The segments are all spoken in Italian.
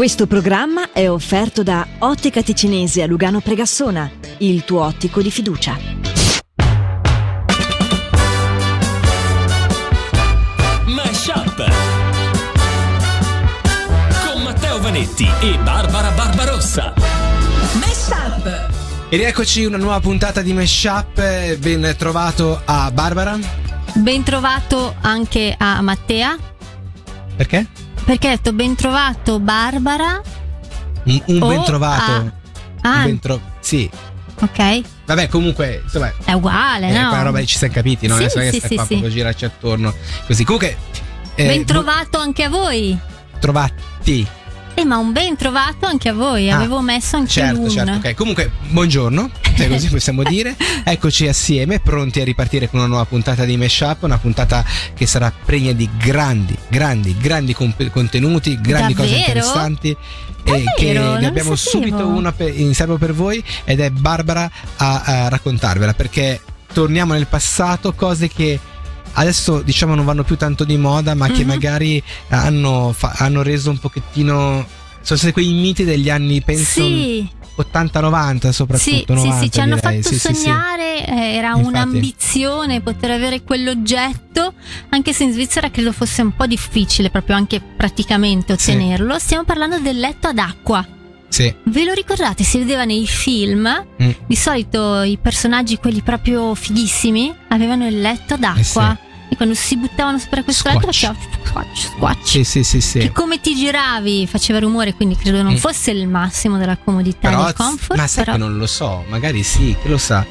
Questo programma è offerto da Ottica Ticinese a Lugano Pregassona, il tuo ottico di fiducia. Mashup con Matteo Vanetti e Barbara Barbarossa. Mashup E rieccoci una nuova puntata di Meshup. Ben trovato a Barbara. Ben trovato anche a Mattea. Perché? Perché ho detto ben trovato Barbara. Un, un ben trovato. Ah, Un ben tro- sì. ok. Vabbè, comunque, insomma, È uguale, eh, no? quella roba ci siamo capiti, no? Sì, Adesso è che sì, sì, qua sì. proprio girarci attorno. Così. Comunque. eh, ben trovato anche a voi. trovati. Eh, ma un ben trovato anche a voi. Ah, Avevo messo anche Certo, un. certo, ok. Comunque, buongiorno, se così possiamo dire. Eccoci assieme, pronti a ripartire con una nuova puntata di Meshup, una puntata che sarà pregna di grandi, grandi, grandi comp- contenuti, grandi cose Davvero? interessanti. E che ne abbiamo subito una per- in serbo per voi ed è Barbara a, a raccontarvela perché torniamo nel passato, cose che adesso diciamo non vanno più tanto di moda, ma che Mhm. magari hanno, fa- hanno reso un pochettino. Sono stati quei miti degli anni, penso, Sì, 80-90 sì, soprattutto. sì, 90, sì, ci hanno direi. fatto Sì, sì, sì. sognare, eh, era Infatti. un'ambizione poter avere quell'oggetto, anche se in Svizzera credo fosse un po' difficile proprio anche praticamente Sì. ottenerlo. Stiamo parlando del letto ad acqua. Sì. Ve lo ricordate? Si vedeva nei film, Mm. di solito i personaggi, quelli proprio fighissimi, avevano il letto d'acqua. E quando si buttavano sopra questo letto Eh Squatch. faceva squatch, squatch. Sì, sì, sì, sì. Che come ti giravi faceva rumore, quindi credo non Mm. fosse il massimo della comodità e Però, del comfort. ma sai però- che non lo so, magari sì, chi lo sa.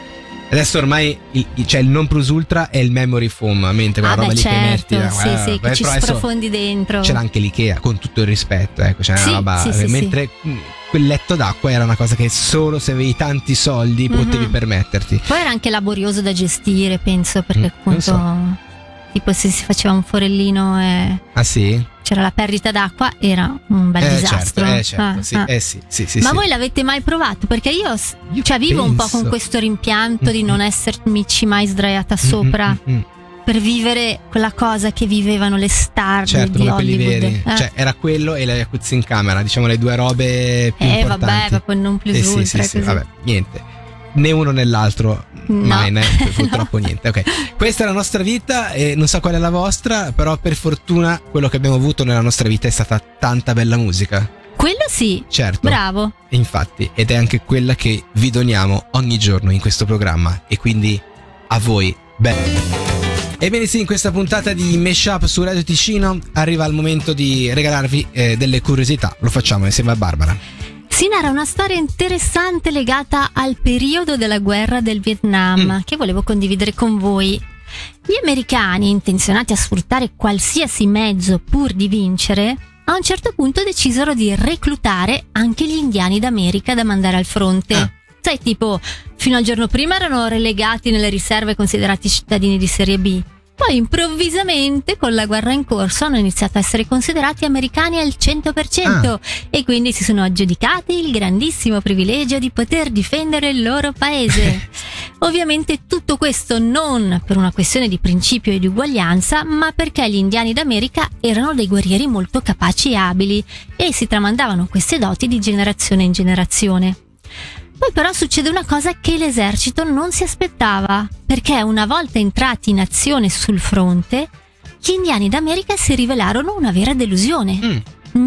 Adesso ormai il, il- cioè il non plus ultra è il memory foam, mentre quella Ah, roba beh, lì certo, che metti. eh, sì, guarda, sì, beh, che ci sprofondi dentro. C'era anche l'Ikea, con tutto il rispetto, ecco, c'era Sì, una roba. sì, sì, mentre mh, quel letto d'acqua era una cosa che solo se avevi tanti soldi Mhm. potevi permetterti. Poi era anche laborioso da gestire, penso, perché Mm, non appunto, tipo se si faceva un forellino e Ah sì? c'era la perdita d'acqua, era un bel eh disastro. certo, eh certo, Ah, sì, ah. eh sì, sì, sì. Ma sì. voi l'avete mai provato? Perché io, Io cioè, vivo un po' penso. con questo rimpianto di Mm, non mm. essermici mai sdraiata Mm, sopra mm. Per vivere quella cosa che vivevano le star Certo, di come quelli Hollywood. veri. Eh. Cioè, era quello e la jacuzzi in camera, diciamo le due robe più eh, importanti. vabbè, proprio non plus Eh sì, ultra sì, sì, vabbè, niente. Né uno né l'altro, No. mai, né, purtroppo niente. Ok, questa è la nostra vita e non so qual è la vostra, però per fortuna quello che abbiamo avuto nella nostra vita è stata tanta bella musica. Quello sì, Certo, bravo. infatti, ed è anche quella che vi doniamo ogni giorno in questo programma e quindi a voi, bene. Ebbene sì, in questa puntata di Meshup su Radio Ticino arriva il momento di regalarvi eh, delle curiosità. Lo facciamo insieme a Barbara. Si narra una storia interessante legata al periodo della guerra del Vietnam Mm. che volevo condividere con voi. Gli americani, intenzionati a sfruttare qualsiasi mezzo pur di vincere, a un certo punto decisero di reclutare anche gli indiani d'America da mandare al fronte. Ah. Sai, tipo, fino al giorno prima erano relegati nelle riserve considerati cittadini di serie B. Poi improvvisamente, con la guerra in corso, hanno iniziato a essere considerati americani al 100% e quindi si sono aggiudicati il grandissimo privilegio di poter difendere il loro paese. Ovviamente tutto questo non per una questione di principio e di uguaglianza, ma perché gli indiani d'America erano dei guerrieri molto capaci e abili e si tramandavano queste doti di generazione in generazione. Poi però succede una cosa che l'esercito non si aspettava, perché una volta entrati in azione sul fronte, gli indiani d'America si rivelarono una vera delusione. Mm.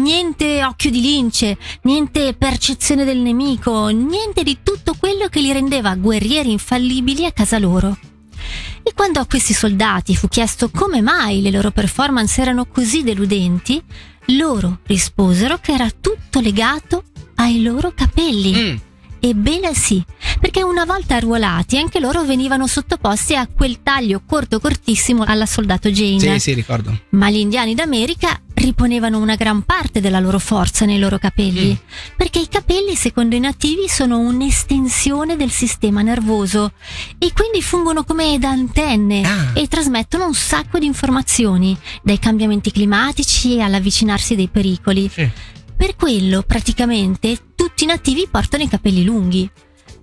Niente occhio di lince, niente percezione del nemico, niente di tutto quello che li rendeva guerrieri infallibili a casa loro. E quando a questi soldati fu chiesto come mai le loro performance erano così deludenti, loro risposero che era tutto legato ai loro capelli. Mm. Ebbene sì, perché una volta arruolati anche loro venivano sottoposti a quel taglio corto cortissimo alla soldato Jane. Sì, sì, ricordo. Ma gli indiani d'America riponevano una gran parte della loro forza nei loro capelli, Mm. perché i capelli, secondo i nativi, sono un'estensione del sistema nervoso e quindi fungono come da antenne Ah. e trasmettono un sacco di informazioni, dai cambiamenti climatici all'avvicinarsi dei pericoli. Sì. Per quello, praticamente, tutti i nativi portano i capelli lunghi.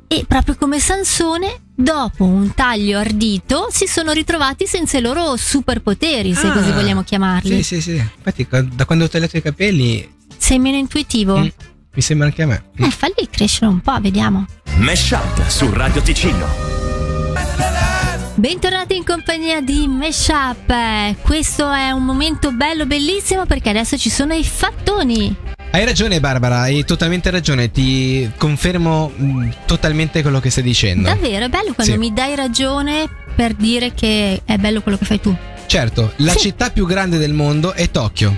E proprio come Sansone, dopo un taglio ardito, si sono ritrovati senza i loro superpoteri, se Ah. così vogliamo chiamarli. Sì, sì, sì. Infatti, da quando ho tagliato i capelli, Sei meno intuitivo? Mm, mi sembra anche a me. Mm. Eh, falli crescere un po', vediamo. Mesh Up su Radio Ticino. Bentornati in compagnia di Meshup. Questo è un momento bello, bellissimo perché adesso ci sono i fattoni. Hai ragione Barbara, hai totalmente ragione, ti confermo mm, totalmente quello che stai dicendo. Davvero, è bello quando Sì. mi dai ragione per dire che è bello quello che fai tu. Certo, la Sì. città più grande del mondo è Tokyo.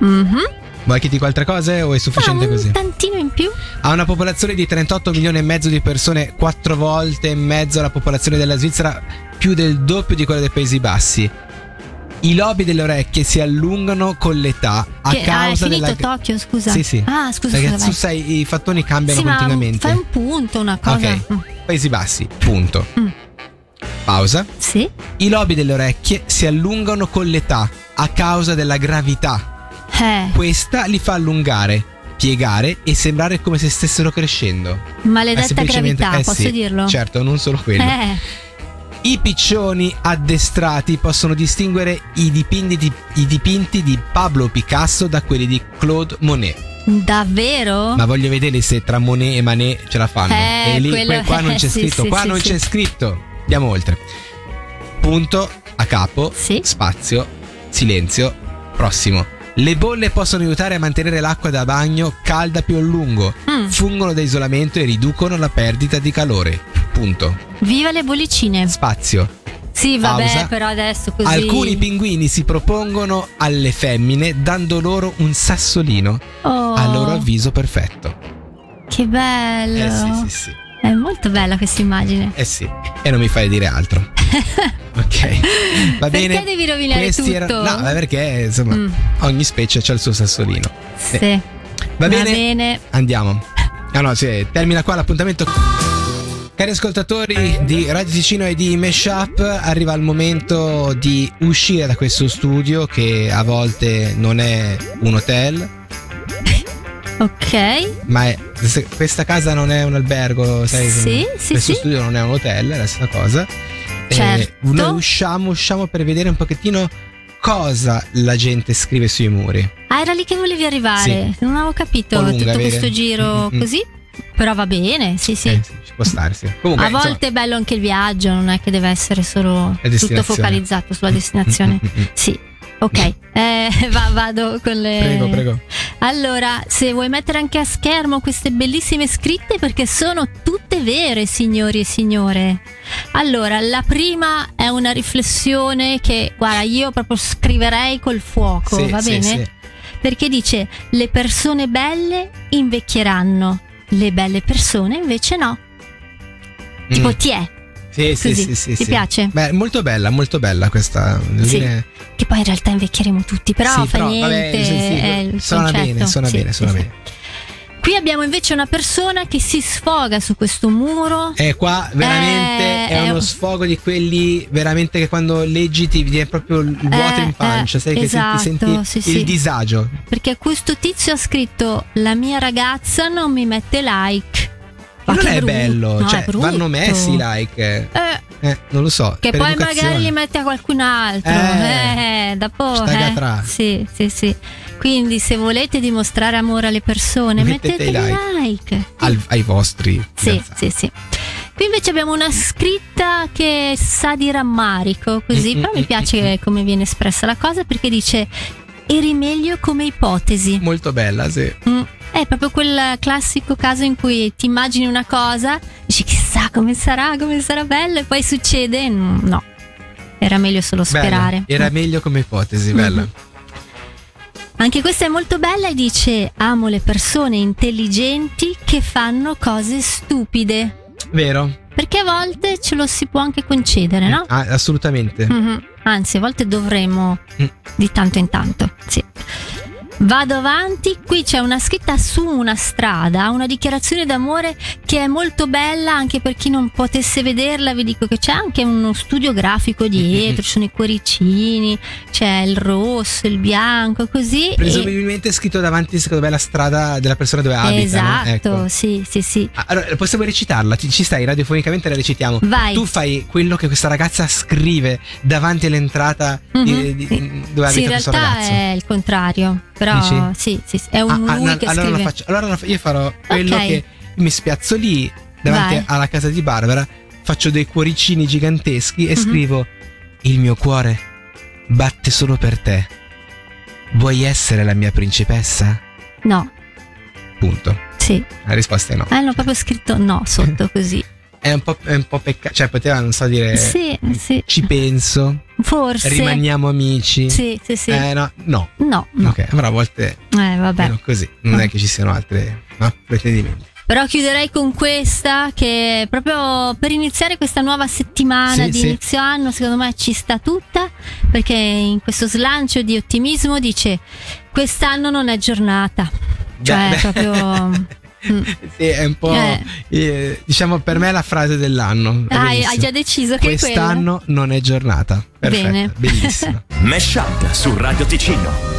Mhm. Vuoi che ti dica altre cose o è sufficiente un così? tantino in più. Ha una popolazione di 38 milioni e mezzo di persone, quattro volte e mezzo la popolazione della Svizzera, più del doppio di quella dei Paesi Bassi. I lobi delle orecchie si allungano con l'età a che, ah, è causa finito della Tokyo, scusa. Sì, sì. Ah, scusa, Perché scusa, tu sai, i fattoni cambiano Sì, ma continuamente. fai un punto, una cosa. Ok. Mm. Paesi Bassi, punto. Mm. Pausa. Sì. I lobi delle orecchie si allungano con l'età a causa della gravità. Eh, Questa li fa allungare, piegare e sembrare come se stessero crescendo. Maledetta gravità, eh posso sì, dirlo? Certo, non solo quello. Eh, I piccioni addestrati possono distinguere i dipinti, di, i dipinti di Pablo Picasso da quelli di Claude Monet. davvero? Ma voglio vedere se tra Monet e Manet ce la fanno. Eh, e lì quello- que- qua non c'è scritto, sì, qua sì, non c'è scritto. Andiamo oltre. Punto a capo, Sì. spazio, silenzio, prossimo. Le bolle possono aiutare a mantenere l'acqua da bagno calda più a lungo. Mm. Fungono da isolamento e riducono la perdita di calore. Punto. Viva le bollicine. Spazio. Sì, vabbè, Pausa. però adesso così. Alcuni pinguini si propongono alle femmine dando loro un sassolino Oh, a loro avviso perfetto. Che bello. Eh sì, sì, sì. È molto bella questa immagine. Eh sì, e non mi fai dire altro. ok, va Perché bene. devi rovinare Questi tutto? erano- No, perché insomma Mm. ogni specie ha il suo sassolino. Sì. Va bene? bene. Andiamo. Ah no, sì, termina qua l'appuntamento. Cari ascoltatori di Radio Ticino e di Meshup, arriva il momento di uscire da questo studio che a volte non è un hotel, Ok. ma è, questa casa non è un albergo, sai? Sì, sì, questo sì. studio non è un hotel, è la stessa cosa. Certo. Eh, noi usciamo, usciamo per vedere un pochettino cosa la gente scrive sui muri. Ah, era lì che volevi arrivare. Non avevo capito lunga, tutto vero? questo giro Mm-mm. così. Però va bene, sì, sì. Eh, ci può stare, sì. Comunque, A insomma, volte è bello anche il viaggio, non è che deve essere solo tutto focalizzato sulla destinazione. Mm-mm-mm. Sì, ok. Eh, va- vado con le. Prego, prego. Allora, se vuoi mettere anche a schermo queste bellissime scritte, perché sono tutte vere, signori e signore. Allora, la prima è una riflessione che, guarda, io proprio scriverei col fuoco, Sì, va sì, bene? sì. Perché dice: le persone belle invecchieranno, le belle persone invece no. Tipo, Mm. ti è. Sì, sì, Così. sì, sì, Ti sì. piace? Beh, molto bella, molto bella questa. Sì. dire- Che poi in realtà invecchieremo tutti, però Sì, fa però, niente. vabbè, sì, sì, suona concetto. bene, suona bene, suona bene. Qui abbiamo invece una persona che si sfoga su questo muro. E qua veramente Eh, è è uno un- sfogo di quelli veramente che quando leggi ti viene proprio il vuoto Eh, in pancia, eh, sai che esatto, ti senti sì, il sì. disagio. Perché questo tizio ha scritto: La mia ragazza non mi mette like. Ma non che è brutto. bello, No, cioè è vanno messi i like. Eh, Eh, non lo so. che poi educazione. magari li mette a qualcun altro. Eh, Eh, dopo. sta eh. tra. Sì, sì, sì. Quindi, se volete dimostrare amore alle persone, Mettete mettete like. like. Al- ai vostri. Sì, sì, sì. Qui invece abbiamo una scritta che sa di rammarico, così, Mm, però mm, mi mm, piace come viene espressa la cosa perché dice eri meglio come ipotesi. Molto bella, sì. Mm, È proprio quel classico caso in cui ti immagini una cosa, dici chissà come sarà, come sarà bello e poi succede, mm, no. Era meglio solo Bella. sperare. Era Mm. meglio come ipotesi, bella. Mhm. Anche questa è molto bella e dice amo le persone intelligenti che fanno cose stupide. Vero? Perché a volte ce lo si può anche concedere, no? Ah, assolutamente. Mhm. Anzi, a volte dovremmo Mm. di tanto in tanto. Sì. Vado avanti, qui c'è una scritta su una strada, una dichiarazione d'amore che è molto bella anche per chi non potesse vederla, vi dico che c'è anche uno studio grafico dietro, ci sono i cuoricini, c'è il rosso, il bianco, così. e- Presumibilmente è scritto davanti, secondo me, la strada della persona dove abita. no? Esatto, Ecco. sì, sì, sì. Allora, possiamo recitarla? Ci stai radiofonicamente la recitiamo. Vai. Tu fai quello che questa ragazza scrive davanti all'entrata di- Mhm. di- dove Sì, in abita questo realtà ragazzo. è il contrario. Però sì, sì, sì, è un ah, ah lui ah, allora scrive. Faccio, allora io farò quello okay. che mi spiazzo lì davanti Vai. alla casa di Barbara, faccio dei cuoricini giganteschi e mm-hmm. scrivo il mio cuore batte solo per te. Vuoi essere la mia principessa? No. Punto. Sì. La risposta è no. Ah, Hanno proprio scritto no sotto così. È un po', po peccato. Cioè, poteva, non so, dire. Sì, sì. Ci penso. Forse. Rimaniamo amici. Sì, sì, sì. Eh, no, no. No. no. Ok, però a volte. Eh, vabbè. così. Non è che ci siano altre no, pretendimenti. Però chiuderei con questa che proprio per iniziare questa nuova settimana sì, di sì. inizio anno, secondo me ci sta tutta, perché in questo slancio di ottimismo dice quest'anno non è giornata. Cioè, beh, beh. proprio Mm. sì, è un po'. Eh. Eh, diciamo per me è la frase dell'anno. Dai, hai già deciso che quest'anno non è giornata. Perfetto, Bene. bellissimo. Mesh up su Radio Ticino.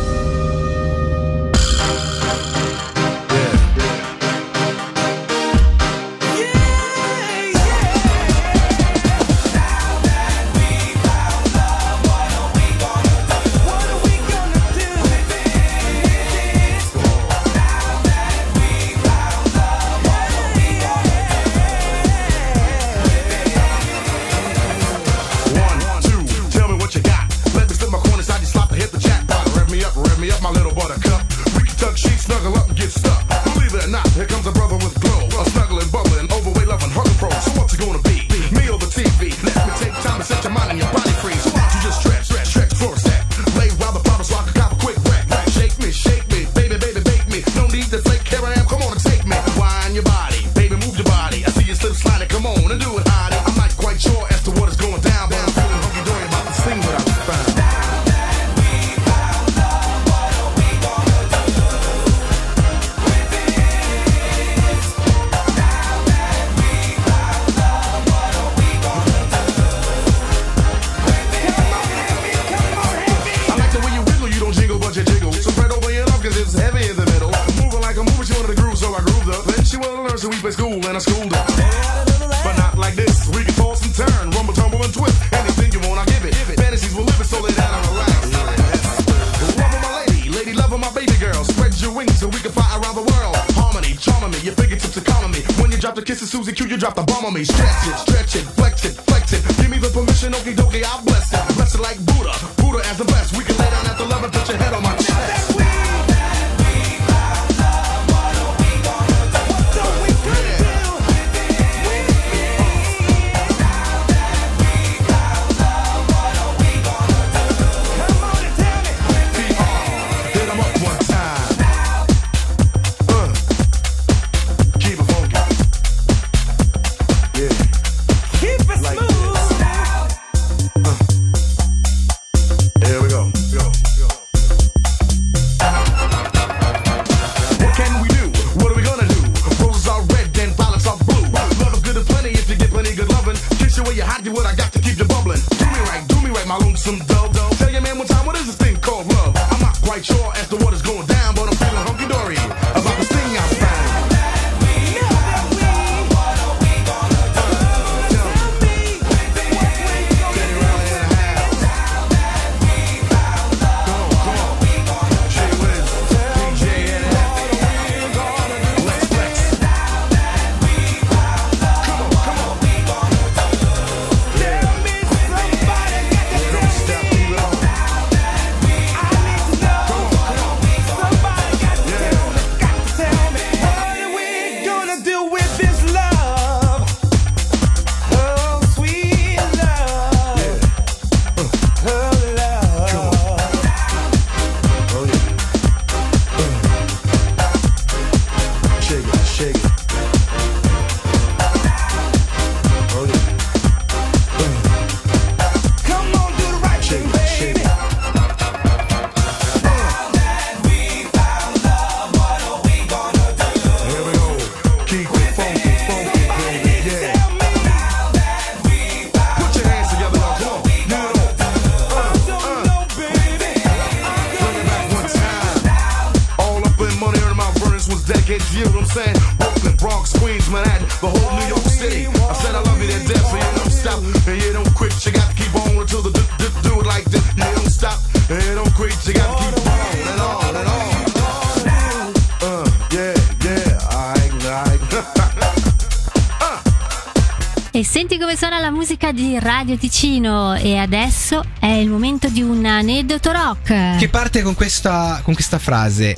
Ticino e adesso è il momento di un aneddoto rock. Che parte con questa, con questa frase.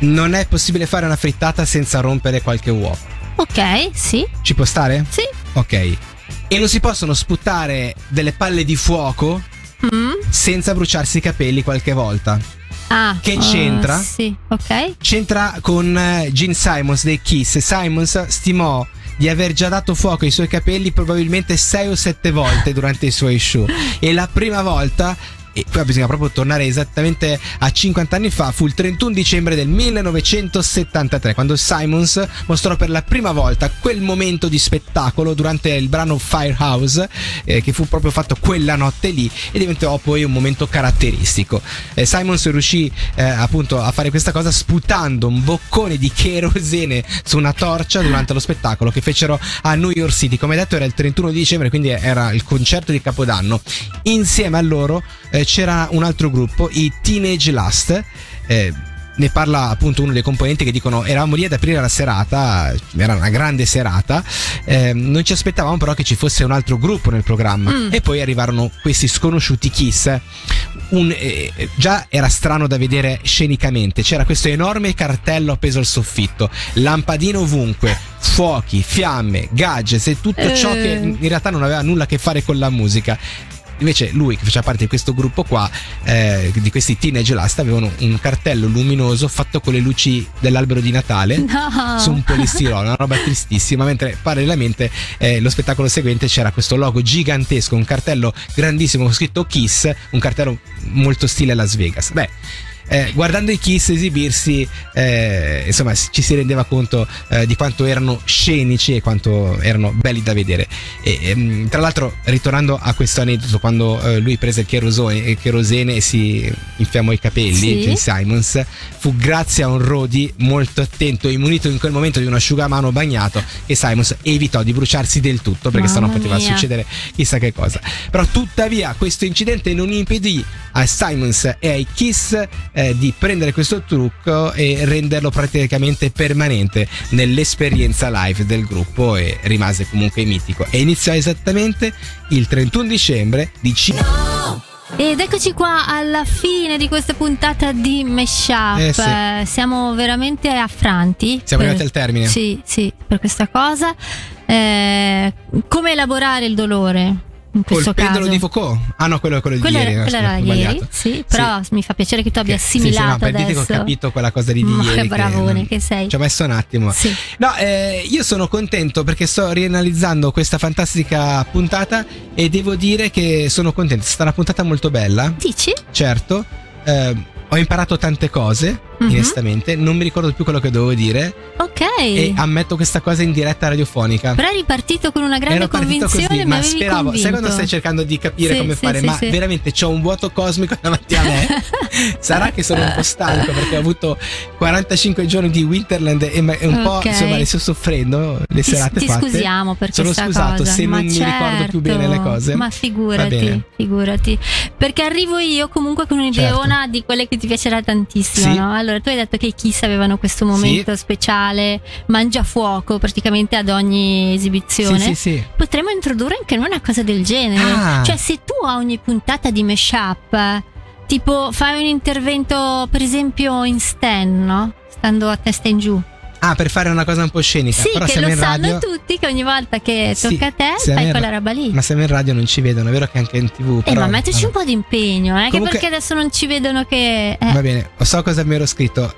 Non è possibile fare una frittata senza rompere qualche uovo. Ok, sì, Ci può stare? sì. Ok. E non si possono sputare delle palle di fuoco Mm. senza bruciarsi i capelli qualche volta. Ah, Che c'entra? sì, ok. C'entra con eh, Gene Simons dei Kiss. Simons stimò di aver già dato fuoco ai suoi capelli probabilmente 6 o 7 volte durante i suoi show. E la prima volta. E qua bisogna proprio tornare esattamente a 50 anni fa, fu il 31 dicembre del 1973, quando Simons mostrò per la prima volta quel momento di spettacolo durante il brano Firehouse, eh, che fu proprio fatto quella notte lì e diventò poi un momento caratteristico. Eh, Simons riuscì eh, appunto a fare questa cosa sputando un boccone di kerosene su una torcia durante lo spettacolo che fecero a New York City. Come detto era il 31 di dicembre, quindi era il concerto di Capodanno. Insieme a loro eh, c'era un altro gruppo, i Teenage Last. eh, ne parla appunto uno dei componenti che dicono eravamo lì ad aprire la serata, era una grande serata, eh, non ci aspettavamo però che ci fosse un altro gruppo nel programma e poi arrivarono questi sconosciuti Kiss. Un- eh, già era strano da vedere scenicamente, c'era questo enorme cartello appeso al soffitto, lampadine ovunque, fuochi, fiamme, gadgets e tutto ciò che Eh. in realtà non aveva nulla a che fare con la musica. Invece lui che faceva parte di questo gruppo qua, eh, di questi teenage last, avevano un cartello luminoso fatto con le luci dell'albero di Natale No. su un polistirolo, una roba tristissima, mentre parallelamente eh, lo spettacolo seguente c'era questo logo gigantesco, un cartello grandissimo con scritto Kiss, un cartello molto stile Las Vegas. Beh, eh, guardando i Kiss esibirsi, eh, insomma, ci si rendeva conto eh, di quanto erano scenici e quanto erano belli da vedere. E, ehm, tra l'altro, ritornando a questo aneddoto, quando eh, lui prese il cherosone, il cherosene e si infiammò i capelli, Sì. Simons, fu grazie a un Rodi molto attento e munito in quel momento di un asciugamano bagnato che Simons evitò di bruciarsi del tutto perché sennò Mamma poteva mia. succedere chissà che cosa. Però tuttavia questo incidente non impedì a Simons e ai Kiss eh, di prendere questo trucco e renderlo praticamente permanente nell'esperienza live del gruppo e rimase comunque mitico. E iniziò esattamente il 31 dicembre di 5 Ed eccoci qua alla fine di questa puntata di Meshup. Eh, sì. Siamo veramente affranti. Siamo per- arrivati al termine. Sì, sì, per questa cosa. Eh, come elaborare il dolore? In Col questo pendolo caso. di Foucault. Ah no, quello, quello di Quella ieri. era, quella scusa, era ieri, sì, però mi fa piacere che tu abbia Che- sì, sì, assimilato no, che adesso. ho capito quella cosa di, di Ma ieri. che bravone che sei. Ci ho messo un attimo. Sì. No, eh, io sono contento perché sto rianalizzando questa fantastica puntata e devo dire che sono contento. È stata una puntata molto bella, Dici? certo. Eh, ho imparato tante cose, Mhm. onestamente. Non mi ricordo più quello che dovevo dire. Ok. E ammetto questa cosa in diretta radiofonica. Però eri partito con una grande Ero convinzione, così, ma speravo. convinto. Sai quando stai cercando di capire Sì, come sì, fare? sì, ma veramente c'ho un vuoto cosmico davanti a me. Sarà che sono un po' stanco perché ho avuto 45 giorni di Winterland e un po' Ok. insomma ne sto soffrendo le Ti, serate ti fatte. scusiamo per Sono scusato cosa. se non mi ricordo più bene le certo, cose. Ma figurati, figurati. Perché arrivo io comunque con un'ideona di quelle che ti piacerà tantissimo, no? Allora, tu hai detto che i Kiss avevano questo momento speciale, mangiafuoco praticamente ad ogni esibizione. Sì, sì, sì. Potremmo introdurre anche noi una cosa del genere. Ah. Cioè, se tu a ogni puntata di Meshup, tipo, fai un intervento, per esempio, in stand, no? Stando a testa in giù. Ah, per fare una cosa un po' scenica. Sì, Però che lo in sanno radio. tutti che ogni volta che Sì, tocca a te fai quella ra- roba lì. Ma siamo in radio non ci vedono, è vero che anche in tv. Eh, però- ma metterci un vabbè. po' di impegno, eh, Comunque- perché adesso non ci vedono che... Eh, Va bene, so cosa mi ero scritto.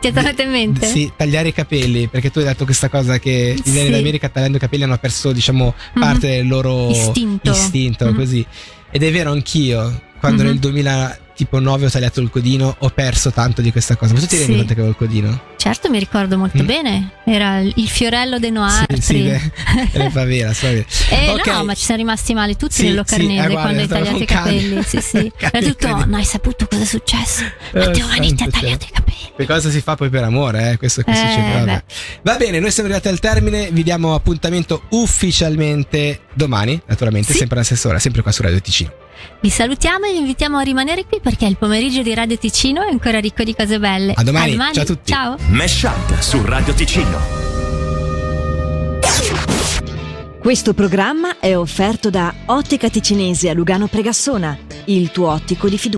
ti è tornato in mente? Sì, tagliare i capelli, perché tu hai detto questa cosa che i vieni Sì. d'America tagliando i capelli hanno perso, diciamo, Mhm. parte del loro Istinto. istinto, Mhm. così. Ed è vero anch'io, quando Mhm. nel 2000 tipo 9 ho tagliato il codino, ho perso tanto di questa cosa. Ma tu ti rendi Sì. conto che avevo il codino? Certo, mi ricordo molto Mm. bene. Era il fiorello de Noartri. Sì, sì, le, le favela, favela. Eh Ok. no, ma ci siamo rimasti male tutti Sì, nell'Ocarnese sì, quando hai tagliato i un cane. capelli. Sì, sì. Era tutto, no, hai saputo cosa è successo? Eh, Matteo Vanetti ha tagliato cielo. i capelli. Che cosa si fa poi per amore, eh? Questo, questo Eh, ci beh. Va bene, noi siamo arrivati al termine, vi diamo appuntamento ufficialmente domani, naturalmente, sempre alla stessa ora, sempre qua su Radio Ticino. Vi salutiamo e vi invitiamo a rimanere qui perché il pomeriggio di Radio Ticino è ancora ricco di cose belle. A domani, ciao a tutti. Ciao. Mesh Up su Radio Ticino. Questo programma è offerto da Ottica Ticinese a Lugano Pregassona, il tuo ottico di fiducia.